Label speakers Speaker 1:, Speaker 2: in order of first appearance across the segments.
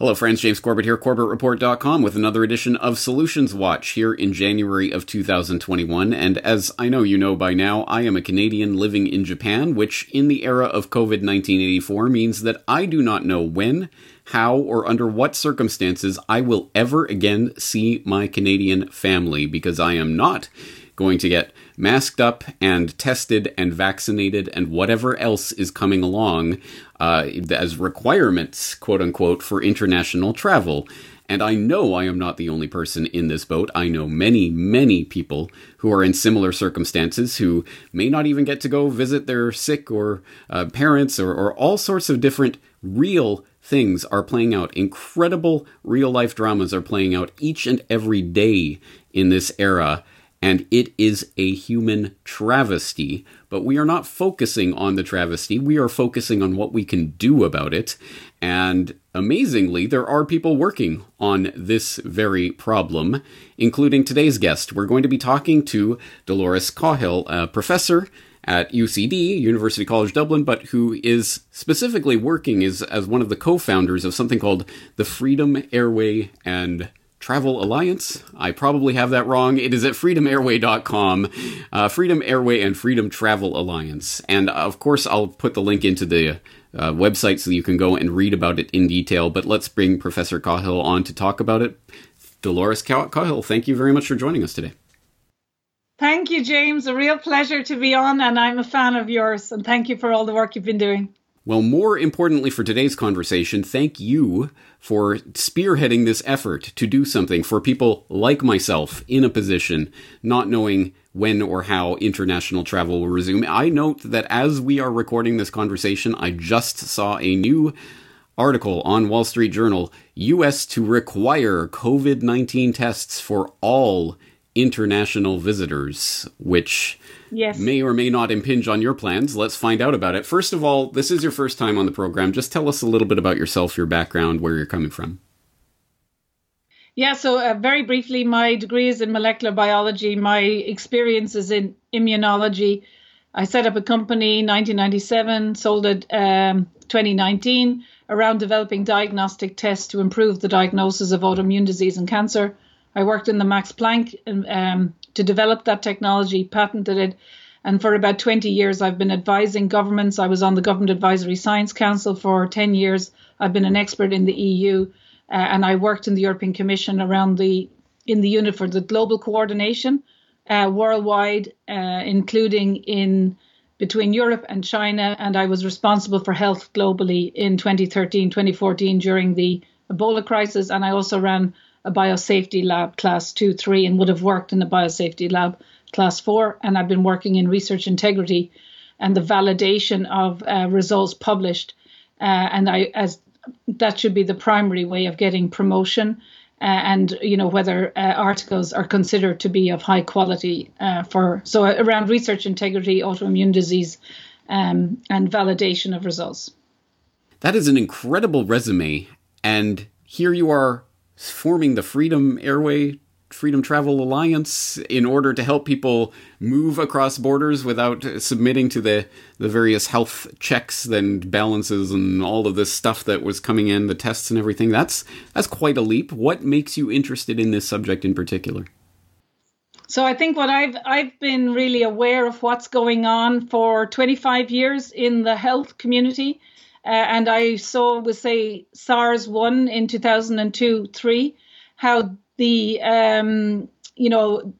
Speaker 1: Hello, friends. James Corbett here, CorbettReport.com, with another edition of Solutions Watch here in January of 2021. And as I know you know by now, I am a Canadian living in Japan, which in the era of COVID 1984 means that I do not know when, how, or under what circumstances I will ever again see my Canadian family because I am not going to get masked up and tested and vaccinated and whatever else is coming along uh, as requirements, quote unquote, for international travel. And I know I am not the only person in this boat. I know many, many people who are in similar circumstances who may not even get to go visit their sick or uh, parents or, or all sorts of different real things are playing out. Incredible real life dramas are playing out each and every day in this era and it is a human travesty. But we are not focusing on the travesty, we are focusing on what we can do about it. And amazingly, there are people working on this very problem, including today's guest. We're going to be talking to Dolores Cahill, a professor at UCD, University College Dublin, but who is specifically working as, as one of the co founders of something called the Freedom Airway and Travel Alliance. I probably have that wrong. It is at freedomairway.com, uh, Freedom Airway and Freedom Travel Alliance. And uh, of course, I'll put the link into the uh, website so you can go and read about it in detail. But let's bring Professor Cahill on to talk about it. Dolores Cahill, thank you very much for joining us today.
Speaker 2: Thank you, James. A real pleasure to be on, and I'm a fan of yours. And thank you for all the work you've been doing.
Speaker 1: Well, more importantly for today's conversation, thank you for spearheading this effort to do something for people like myself in a position not knowing when or how international travel will resume. I note that as we are recording this conversation, I just saw a new article on Wall Street Journal US to require COVID 19 tests for all international visitors, which yes. may or may not impinge on your plans. Let's find out about it. First of all, this is your first time on the program. Just tell us a little bit about yourself, your background, where you're coming from.
Speaker 2: Yeah, so uh, very briefly, my degree is in molecular biology. My experience is in immunology. I set up a company in 1997, sold it um, 2019 around developing diagnostic tests to improve the diagnosis of autoimmune disease and cancer. I worked in the Max Planck um, to develop that technology, patented it. And for about 20 years, I've been advising governments. I was on the Government Advisory Science Council for 10 years. I've been an expert in the EU, uh, and I worked in the European Commission around the in the unit for the global coordination uh, worldwide, uh, including in between Europe and China. And I was responsible for health globally in 2013, 2014 during the Ebola crisis, and I also ran a biosafety lab class two, three, and would have worked in a biosafety lab class four. And I've been working in research integrity and the validation of uh, results published. Uh, and I, as that should be the primary way of getting promotion. Uh, and you know whether uh, articles are considered to be of high quality uh, for so around research integrity, autoimmune disease, um, and validation of results.
Speaker 1: That is an incredible resume, and here you are forming the Freedom Airway Freedom Travel Alliance in order to help people move across borders without submitting to the, the various health checks and balances and all of this stuff that was coming in, the tests and everything. That's that's quite a leap. What makes you interested in this subject in particular?
Speaker 2: So I think what I've I've been really aware of what's going on for 25 years in the health community uh, and I saw, we say, SARS 1 in 2002 3, how the, um, you know,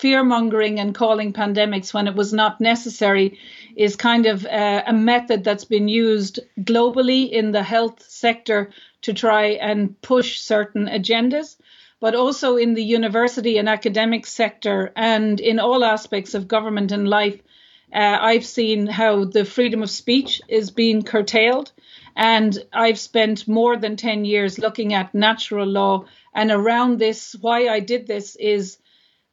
Speaker 2: fear mongering and calling pandemics when it was not necessary is kind of uh, a method that's been used globally in the health sector to try and push certain agendas, but also in the university and academic sector and in all aspects of government and life uh, I've seen how the freedom of speech is being curtailed. And I've spent more than 10 years looking at natural law. And around this, why I did this is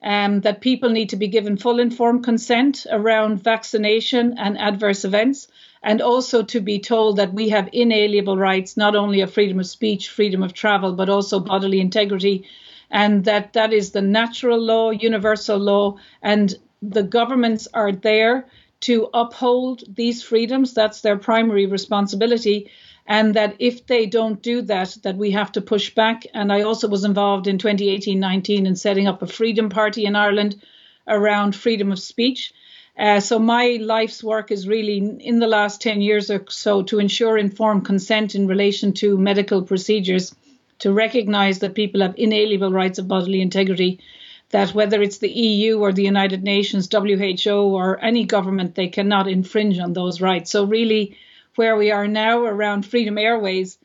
Speaker 2: um, that people need to be given full informed consent around vaccination and adverse events, and also to be told that we have inalienable rights, not only of freedom of speech, freedom of travel, but also bodily integrity, and that that is the natural law, universal law, and the governments are there to uphold these freedoms. That's their primary responsibility. and that if they don't do that, that we have to push back. And I also was involved in 2018-19 in setting up a freedom party in Ireland around freedom of speech. Uh, so my life's work is really in the last 10 years or so to ensure informed consent in relation to medical procedures, to recognize that people have inalienable rights of bodily integrity, that whether it's the EU or the United Nations, WHO, or any government, they cannot infringe on those rights. So really, where we are now around Freedom Airways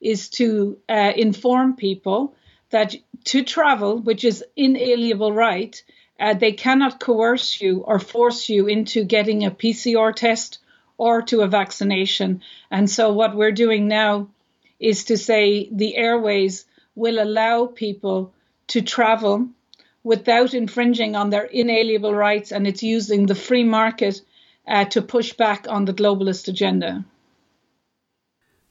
Speaker 2: is to uh, inform people that to travel, which is inalienable right, uh, they cannot coerce you or force you into getting a PCR test or to a vaccination. And so what we're doing now is to say the airways will allow people to travel without infringing on their inalienable rights, and it's using the free market uh, to push back on the globalist agenda.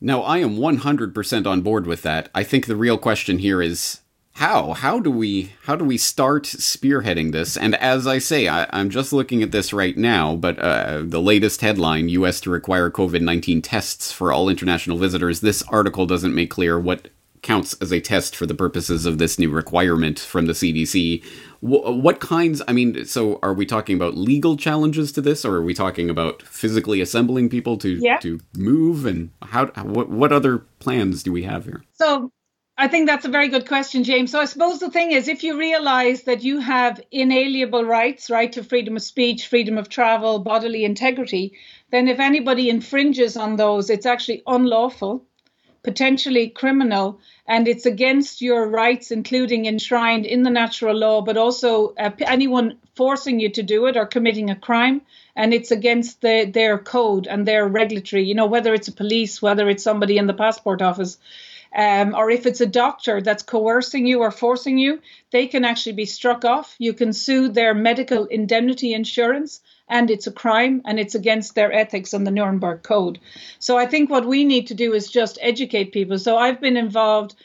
Speaker 1: Now, I am 100% on board with that. I think the real question here is how? How do we how do we start spearheading this? And as I say, I, am just looking at this right now, but uh, the latest headline: U.S. to require COVID-19 tests for all international visitors. This article doesn't make clear what counts as a test for the purposes of this new requirement from the CDC. what kinds? I mean, so are we talking about legal challenges to this, or are we talking about physically assembling people to yeah. to move? And how? What what other plans do we have here?
Speaker 2: So. I think that's a very good question, James. So I suppose the thing is, if you realize that you have inalienable rights, right to freedom of speech, freedom of travel, bodily integrity, then if anybody infringes on those, it's actually unlawful potentially criminal, and it's against your rights, including enshrined in the natural law, but also uh, anyone forcing you to do it or committing a crime. And it's against the, their code and their regulatory, you know, whether it's a police, whether it's somebody in the passport office. Um, or if it's a doctor that's coercing you or forcing you, they can actually be struck off. You can sue their medical indemnity insurance and it's a crime and it's against their ethics and the Nuremberg Code. So I think what we need to do is just educate people. So I've been involved,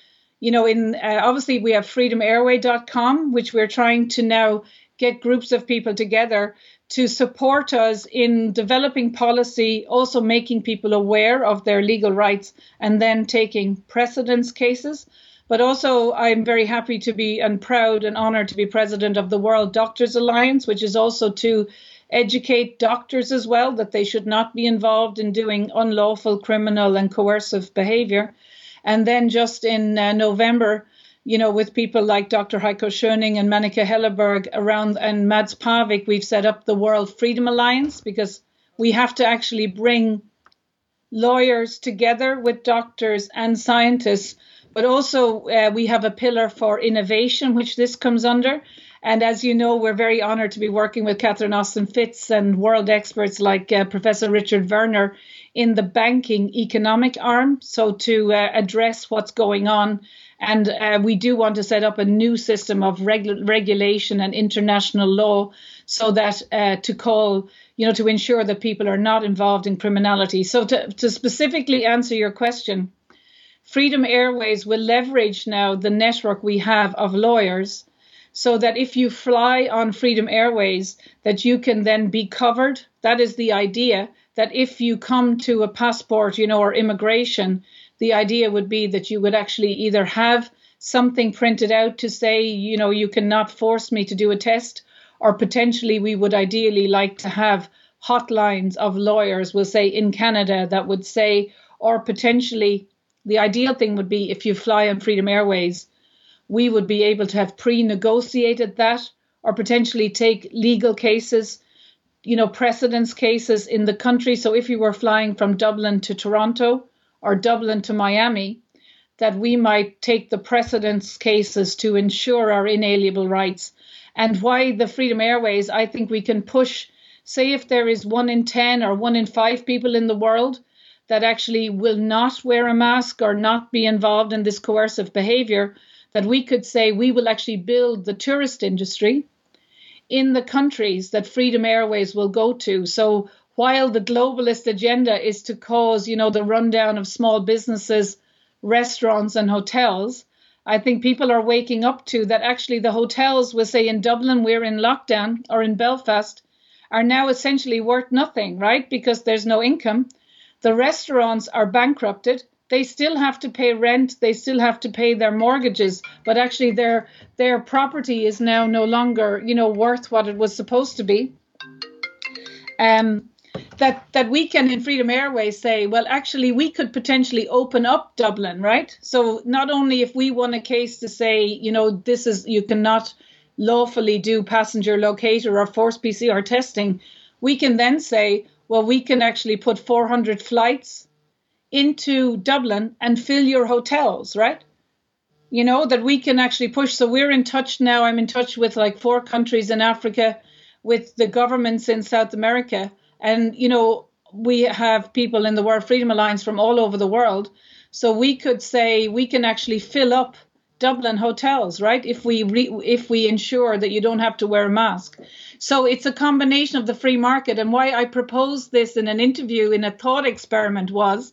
Speaker 2: you know, in uh, obviously we have freedomairway.com, which we're trying to now get groups of people together to support us in developing policy, also making people aware of their legal rights, and then taking precedence cases. But also, I'm very happy to be and proud and honored to be president of the World Doctors Alliance, which is also to educate doctors as well that they should not be involved in doing unlawful criminal and coercive behavior. And then just in uh, November, you know, with people like Dr. Heiko Schöning and Manike Helleberg around and Mads Palsvig, we've set up the World Freedom Alliance because we have to actually bring lawyers together with doctors and scientists. But also, uh, we have a pillar for innovation, which this comes under. And as you know, we're very honored to be working with Catherine Austin Fitts and world experts like uh, Professor Richard Werner in the banking economic arm. So, to uh, address what's going on. And uh, we do want to set up a new system of regu- regulation and international law so that uh, to call, you know, to ensure that people are not involved in criminality. So, to, to specifically answer your question, Freedom Airways will leverage now the network we have of lawyers so that if you fly on Freedom Airways, that you can then be covered. That is the idea. That if you come to a passport, you know, or immigration, the idea would be that you would actually either have something printed out to say, you know, you cannot force me to do a test, or potentially we would ideally like to have hotlines of lawyers, we'll say in Canada, that would say, or potentially the ideal thing would be if you fly on Freedom Airways, we would be able to have pre-negotiated that or potentially take legal cases you know precedence cases in the country. So if you were flying from dublin to toronto or dublin to miami that we might take the precedence cases to ensure our inalienable rights. And why the freedom airways i think we can push say if there is one in 10 or one in 5 people in the world that actually will not wear a mask or not be involved in this coercive behavior that we could say we will actually build the tourist industry in the countries that Freedom Airways will go to. So while the globalist agenda is to cause, you know, the rundown of small businesses, restaurants, and hotels, I think people are waking up to that actually the hotels will say in Dublin we're in lockdown or in Belfast are now essentially worth nothing, right? Because there's no income. The restaurants are bankrupted they still have to pay rent, they still have to pay their mortgages, but actually their their property is now no longer, you know, worth what it was supposed to be. Um, that that we can in Freedom Airways say, well, actually, we could potentially open up Dublin, right? So not only if we won a case to say, you know, this is you cannot lawfully do passenger locator or force PCR testing, we can then say, well, we can actually put 400 flights into Dublin and fill your hotels, right? You know, that we can actually push. So we're in touch now. I'm in touch with like four countries in Africa, with the governments in South America. And, you know, we have people in the World Freedom Alliance from all over the world. So we could say we can actually fill up Dublin hotels, right? If we re- if we ensure that you don't have to wear a mask. So it's a combination of the free market. And why I proposed this in an interview in a thought experiment was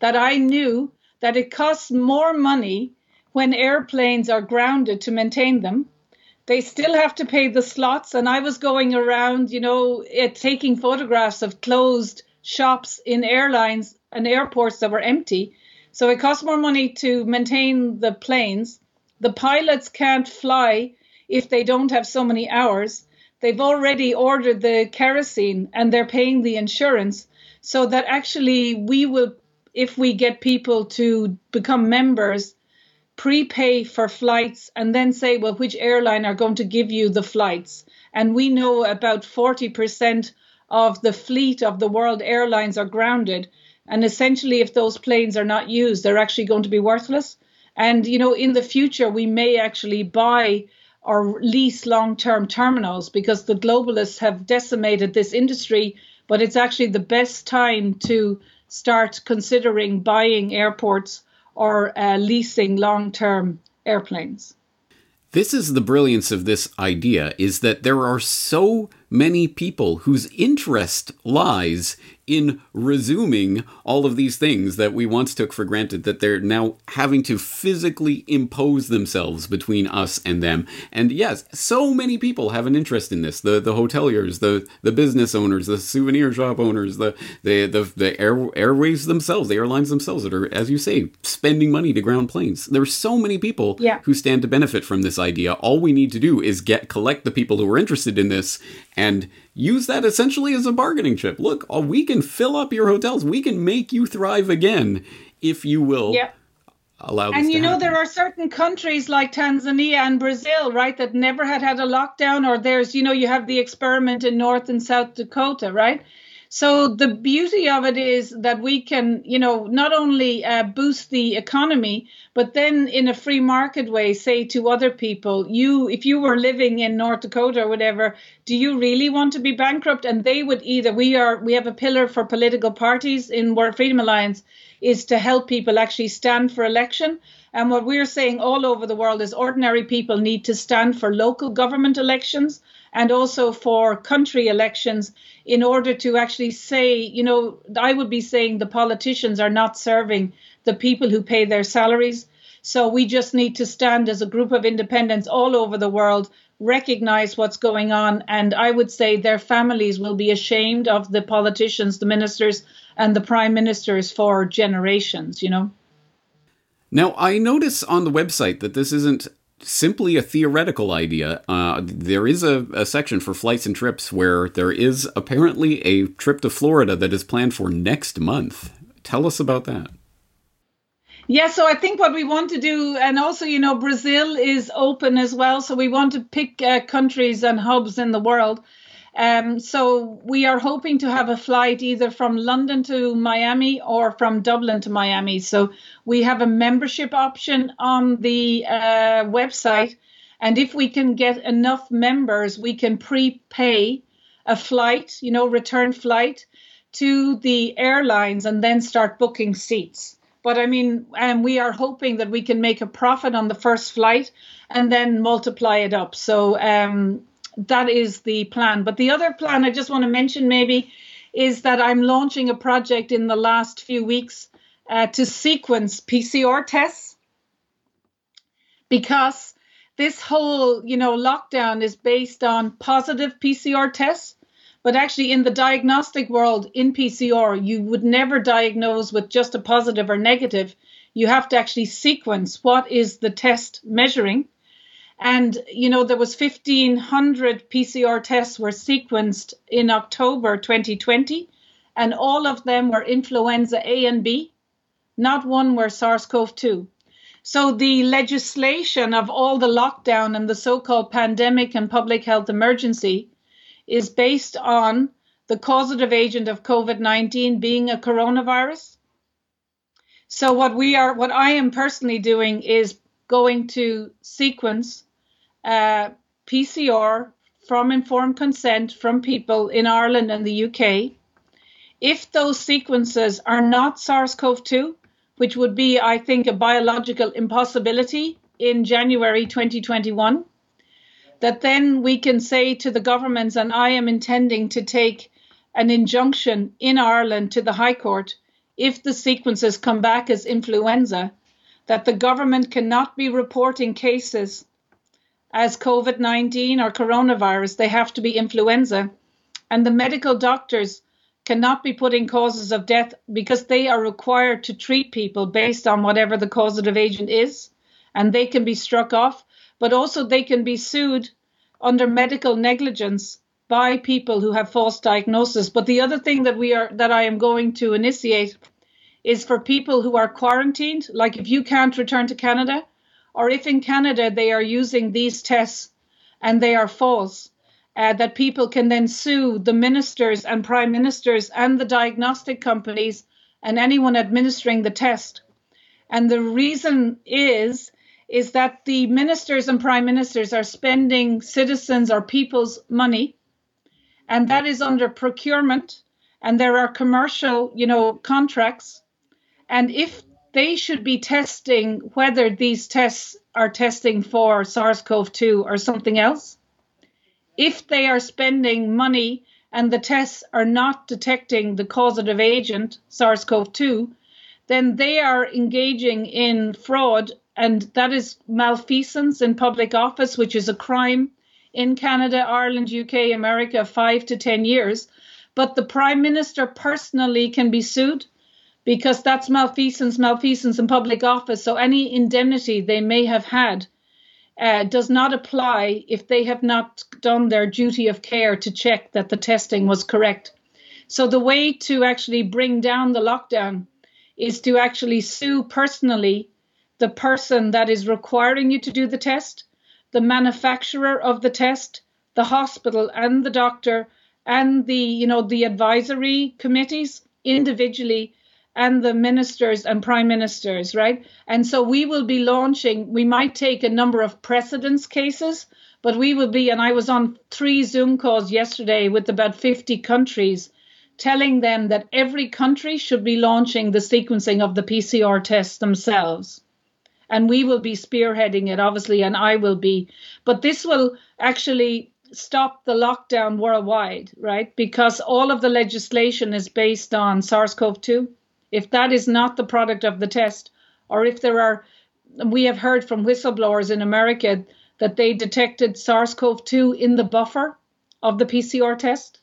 Speaker 2: that I knew that it costs more money when airplanes are grounded to maintain them. They still have to pay the slots. And I was going around, you know, it, taking photographs of closed shops in airlines and airports that were empty. So it costs more money to maintain the planes. The pilots can't fly if they don't have so many hours. They've already ordered the kerosene and they're paying the insurance. So that actually we will if we get people to become members, prepay for flights, and then say, well, which airline are going to give you the flights? And we know about 40% of the fleet of the world airlines are grounded. And essentially, if those planes are not used, they're actually going to be worthless. And, you know, in the future, we may actually buy or lease long term terminals because the globalists have decimated this industry. But it's actually the best time to start considering buying airports or uh, leasing long-term airplanes.
Speaker 1: This is the brilliance of this idea is that there are so many people whose interest lies in resuming all of these things that we once took for granted that they're now having to physically impose themselves between us and them. And yes so many people have an interest in this. The the hoteliers the the business owners the souvenir shop owners the the the, the air, airways themselves the airlines themselves that are as you say spending money to ground planes. There's so many people
Speaker 2: yeah.
Speaker 1: who stand to benefit from this idea. All we need to do is get collect the people who are interested in this and use that essentially as a bargaining chip. Look, uh, we can fill up your hotels. We can make you thrive again if you will
Speaker 2: yep.
Speaker 1: allow
Speaker 2: And you know,
Speaker 1: happen.
Speaker 2: there are certain countries like Tanzania and Brazil, right, that never had had a lockdown, or there's, you know, you have the experiment in North and South Dakota, right? So the beauty of it is that we can, you know, not only uh, boost the economy, but then in a free market way, say to other people, you, if you were living in North Dakota or whatever, do you really want to be bankrupt? And they would either, we are, we have a pillar for political parties in World Freedom Alliance is to help people actually stand for election. And what we're saying all over the world is ordinary people need to stand for local government elections and also for country elections in order to actually say, you know, I would be saying the politicians are not serving the people who pay their salaries. So we just need to stand as a group of independents all over the world, recognize what's going on, and I would say their families will be ashamed of the politicians, the ministers, and the prime ministers for generations, you know.
Speaker 1: Now, I notice on the website that this isn't simply a theoretical idea. Uh, there is a, a, section for flights and trips where there is apparently a trip to Florida that is planned for next month. Tell us about that.
Speaker 2: Yeah, so I think what we want to do, and also, you know, Brazil is open as well. So we want to pick uh, countries and hubs in the world um, so we are hoping to have a flight either from London to Miami or from Dublin to Miami. So we have a membership option on the uh, website. And if we can get enough members, we can prepay a flight, you know, return flight to the airlines and then start booking seats. But I mean, and we are hoping that we can make a profit on the first flight and then multiply it up. So um, that is the plan. But the other plan I just want to mention maybe is that I'm launching a project in the last few weeks uh, to sequence PCR tests because this whole you know lockdown is based on positive PCR tests But actually, in the diagnostic world, in PCR, you would never diagnose with just a positive or negative. You have to actually sequence what is the test measuring. And, you know, there was 1,500 PCR tests were sequenced in October 2020, and all of them were influenza A and B. Not one were SARS CoV 2. So the legislation of all the lockdown and the so called pandemic and public health emergency is based on the causative agent of COVID 19 being a coronavirus. So, what we are, what I am personally doing is going to sequence uh, PCR from informed consent from people in Ireland and the UK. If those sequences are not SARS CoV 2, which would be, I think, a biological impossibility in January 2021, that then we can say to the governments, and I am intending to take an injunction in Ireland to the High Court if the sequences come back as influenza, that the government cannot be reporting cases as COVID 19 or coronavirus, they have to be influenza. And the medical doctors cannot be putting causes of death because they are required to treat people based on whatever the causative agent is, and they can be struck off but also they can be sued under medical negligence by people who have false diagnosis. But the other thing that we are that I am going to initiate is for people who are quarantined, like if you can't return to Canada, or if in Canada they are using these tests and they are false, uh, that people can then sue the ministers and prime ministers and the diagnostic companies and anyone administering the test. And the reason is is that the ministers and prime ministers are spending citizens or people's money, and that is under procurement, and there are commercial, you know, contracts, and if they should be testing whether these tests are testing for SARS-CoV-2 or something else. If they are spending money and the tests are not detecting the causative agent, SARS-CoV-2, then they are engaging in fraud and that is malfeasance in public office, which is a crime in Canada, Ireland, UK, America, five to 10 years. But the Prime Minister personally can be sued because that's malfeasance, malfeasance in public office. So any indemnity they may have had uh, does not apply if they have not done their duty of care to check that the testing was correct. So the way to actually bring down the lockdown is to actually sue personally the person that is requiring you to do the test, the manufacturer of the test, the hospital and the doctor and the you know the advisory committees individually and the ministers and prime ministers right and so we will be launching we might take a number of precedence cases but we will be and i was on three zoom calls yesterday with about 50 countries telling them that every country should be launching the sequencing of the pcr tests themselves and we will be spearheading it, obviously, and I will be. But this will actually stop the lockdown worldwide, right? Because all of the legislation is based on SARS CoV 2. If that is not the product of the test, or if there are, we have heard from whistleblowers in America that they detected SARS CoV 2 in the buffer of the PCR test.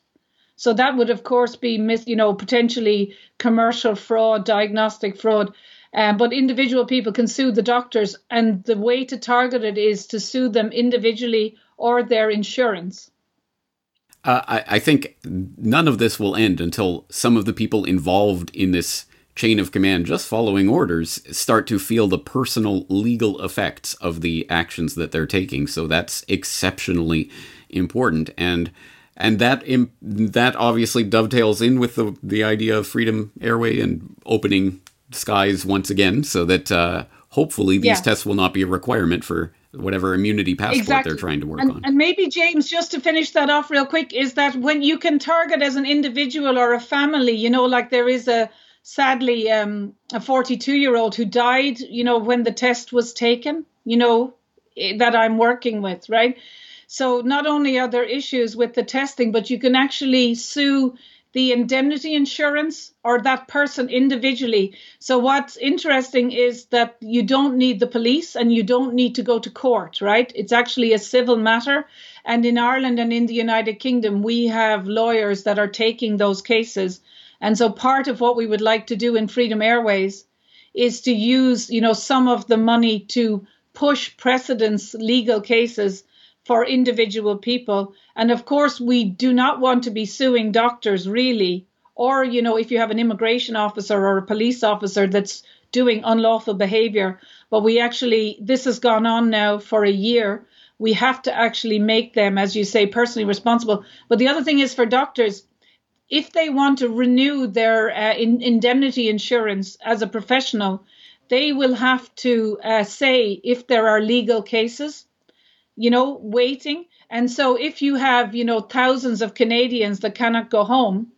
Speaker 2: So that would, of course, be, you know, potentially commercial fraud, diagnostic fraud. Um, but individual people can sue the doctors, and the way to target it is to sue them individually or their insurance.
Speaker 1: Uh, I, I, think none of this will end until some of the people involved in this chain of command, just following orders, start to feel the personal legal effects of the actions that they're taking. So that's exceptionally important, and and that that obviously dovetails in with the the idea of freedom airway and opening skies once again, so that uh, hopefully these yeah. tests will not be a requirement for whatever immunity passport exactly. they're trying to work
Speaker 2: and,
Speaker 1: on.
Speaker 2: And maybe James, just to finish that off real quick, is that when you can target as an individual or a family, you know, like there is a sadly um, a 42 year old who died, you know, when the test was taken, you know, eh, that I'm working with, right? So not only are there issues with the testing, but you can actually sue the indemnity insurance or that person individually. So, what's interesting is that you don't need the police and you don't need to go to court, right? It's actually a civil matter. And in Ireland and in the United Kingdom, we have lawyers that are taking those cases. And so, part of what we would like to do in Freedom Airways is to use, you know, some of the money to push precedents legal cases for individual people. And of course, we do not want to be suing doctors really, or, you know, if you have an immigration officer or a police officer that's doing unlawful behavior. But we actually, this has gone on now for a year. We have to actually make them, as you say, personally responsible. But the other thing is for doctors, if they want to renew their uh, in, indemnity insurance as a professional, they will have to uh, say if there are legal cases you know, waiting. And so if you have, you know, thousands of Canadians that cannot go home,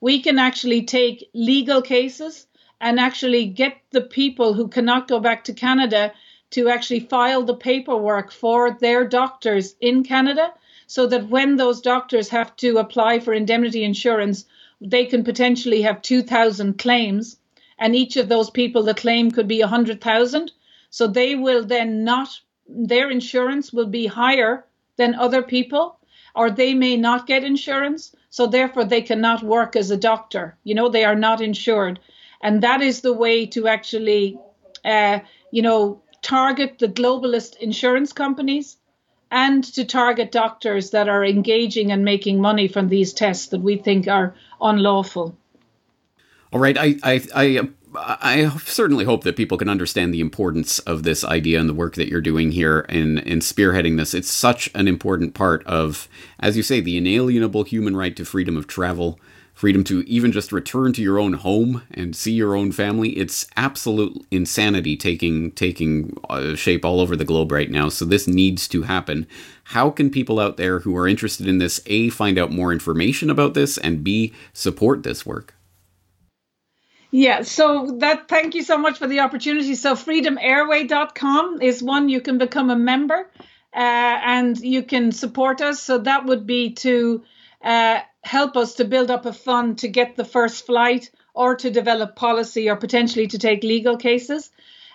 Speaker 2: we can actually take legal cases and actually get the people who cannot go back to Canada to actually file the paperwork for their doctors in Canada so that when those doctors have to apply for indemnity insurance, they can potentially have 2,000 claims. And each of those people, the claim could be 100,000. So they will then not their insurance will be higher than other people, or they may not get insurance. So therefore, they cannot work as a doctor. You know, they are not insured. And that is the way to actually, uh, you know, target the globalist insurance companies and to target doctors that are engaging and making money from these tests that we think are unlawful.
Speaker 1: All right, I I, I I certainly hope that people can understand the importance of this idea and the work that you're doing here in, in spearheading this. It's such an important part of, as you say, the inalienable human right to freedom of travel, freedom to even just return to your own home and see your own family. It's absolute insanity taking taking uh, shape all over the globe right now. So this needs to happen. How can people out there who are interested in this a find out more information about this and b support this work?
Speaker 2: Yeah, so that thank you so much for the opportunity. So freedomairway.com is one you can become a member uh, and you can support us. So that would be to uh, help us to build up a fund to get the first flight or to develop policy or potentially to take legal cases.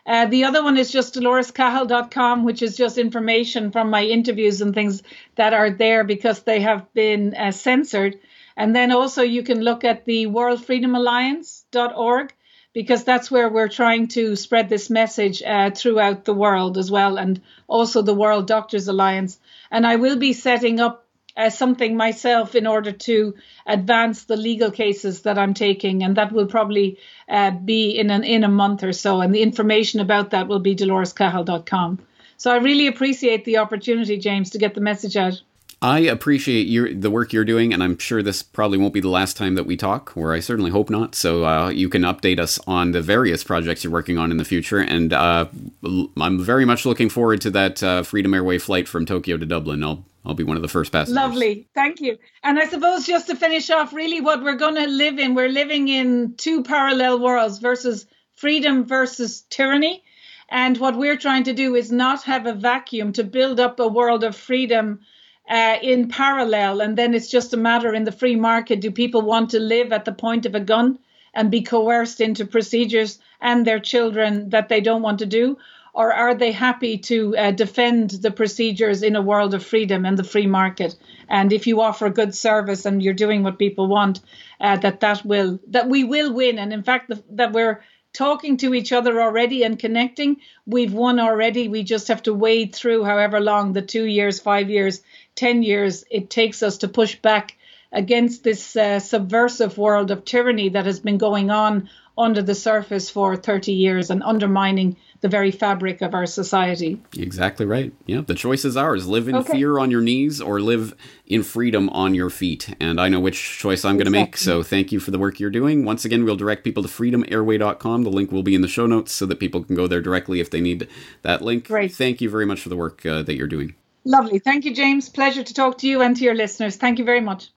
Speaker 2: Uh, the other one is just dolorescahill.com, which is just information from my interviews and things that are there because they have been uh, censored. And then also you can look at the World Freedom Alliance.org because that's where we're trying to spread this message uh, throughout the world as well, and also the World Doctors Alliance. And I will be setting up uh, something myself in order to advance the legal cases that I'm taking, and that will probably uh, be in an in a month or so. And the information about that will be dolorescahill.com. So I really appreciate the opportunity, James, to get the message out.
Speaker 1: I appreciate your the work you're doing, and I'm sure this probably won't be the last time that we talk, or I certainly hope not. So uh, you can update us on the various projects you're working on in the future, and uh, I'm very much looking forward to that uh, Freedom Airway flight from Tokyo to Dublin. I'll I'll be one of the first passengers.
Speaker 2: Lovely, thank you. And I suppose just to finish off, really, what we're going to live in, we're living in two parallel worlds versus freedom versus tyranny. And what we're trying to do is not have a vacuum to build up a world of freedom uh, in parallel. And then it's just a matter in the free market do people want to live at the point of a gun and be coerced into procedures and their children that they don't want to do? Or are they happy to uh, defend the procedures in a world of freedom and the free market? And if you offer good service and you're doing what people want, uh, that that will that we will win. And in fact, the, that we're talking to each other already and connecting, we've won already. We just have to wade through however long the two years, five years 10 years it takes us to push back against this uh, subversive world of tyranny that has been going on under the surface for 30 years and undermining the very fabric of our society.
Speaker 1: Exactly right. Yeah, the choice is ours. Live in okay. fear on your knees or live in freedom on your feet. And I know which choice I'm going to make. So thank you for the work you're doing. Once again, we'll direct people to freedomairway.com. The link will be in the show notes so that people can go there directly if they need that link.
Speaker 2: Great.
Speaker 1: Thank you very much for the work uh, that you're doing.
Speaker 2: Lovely. Thank you, James. Pleasure to talk to you and to your listeners. Thank you very much.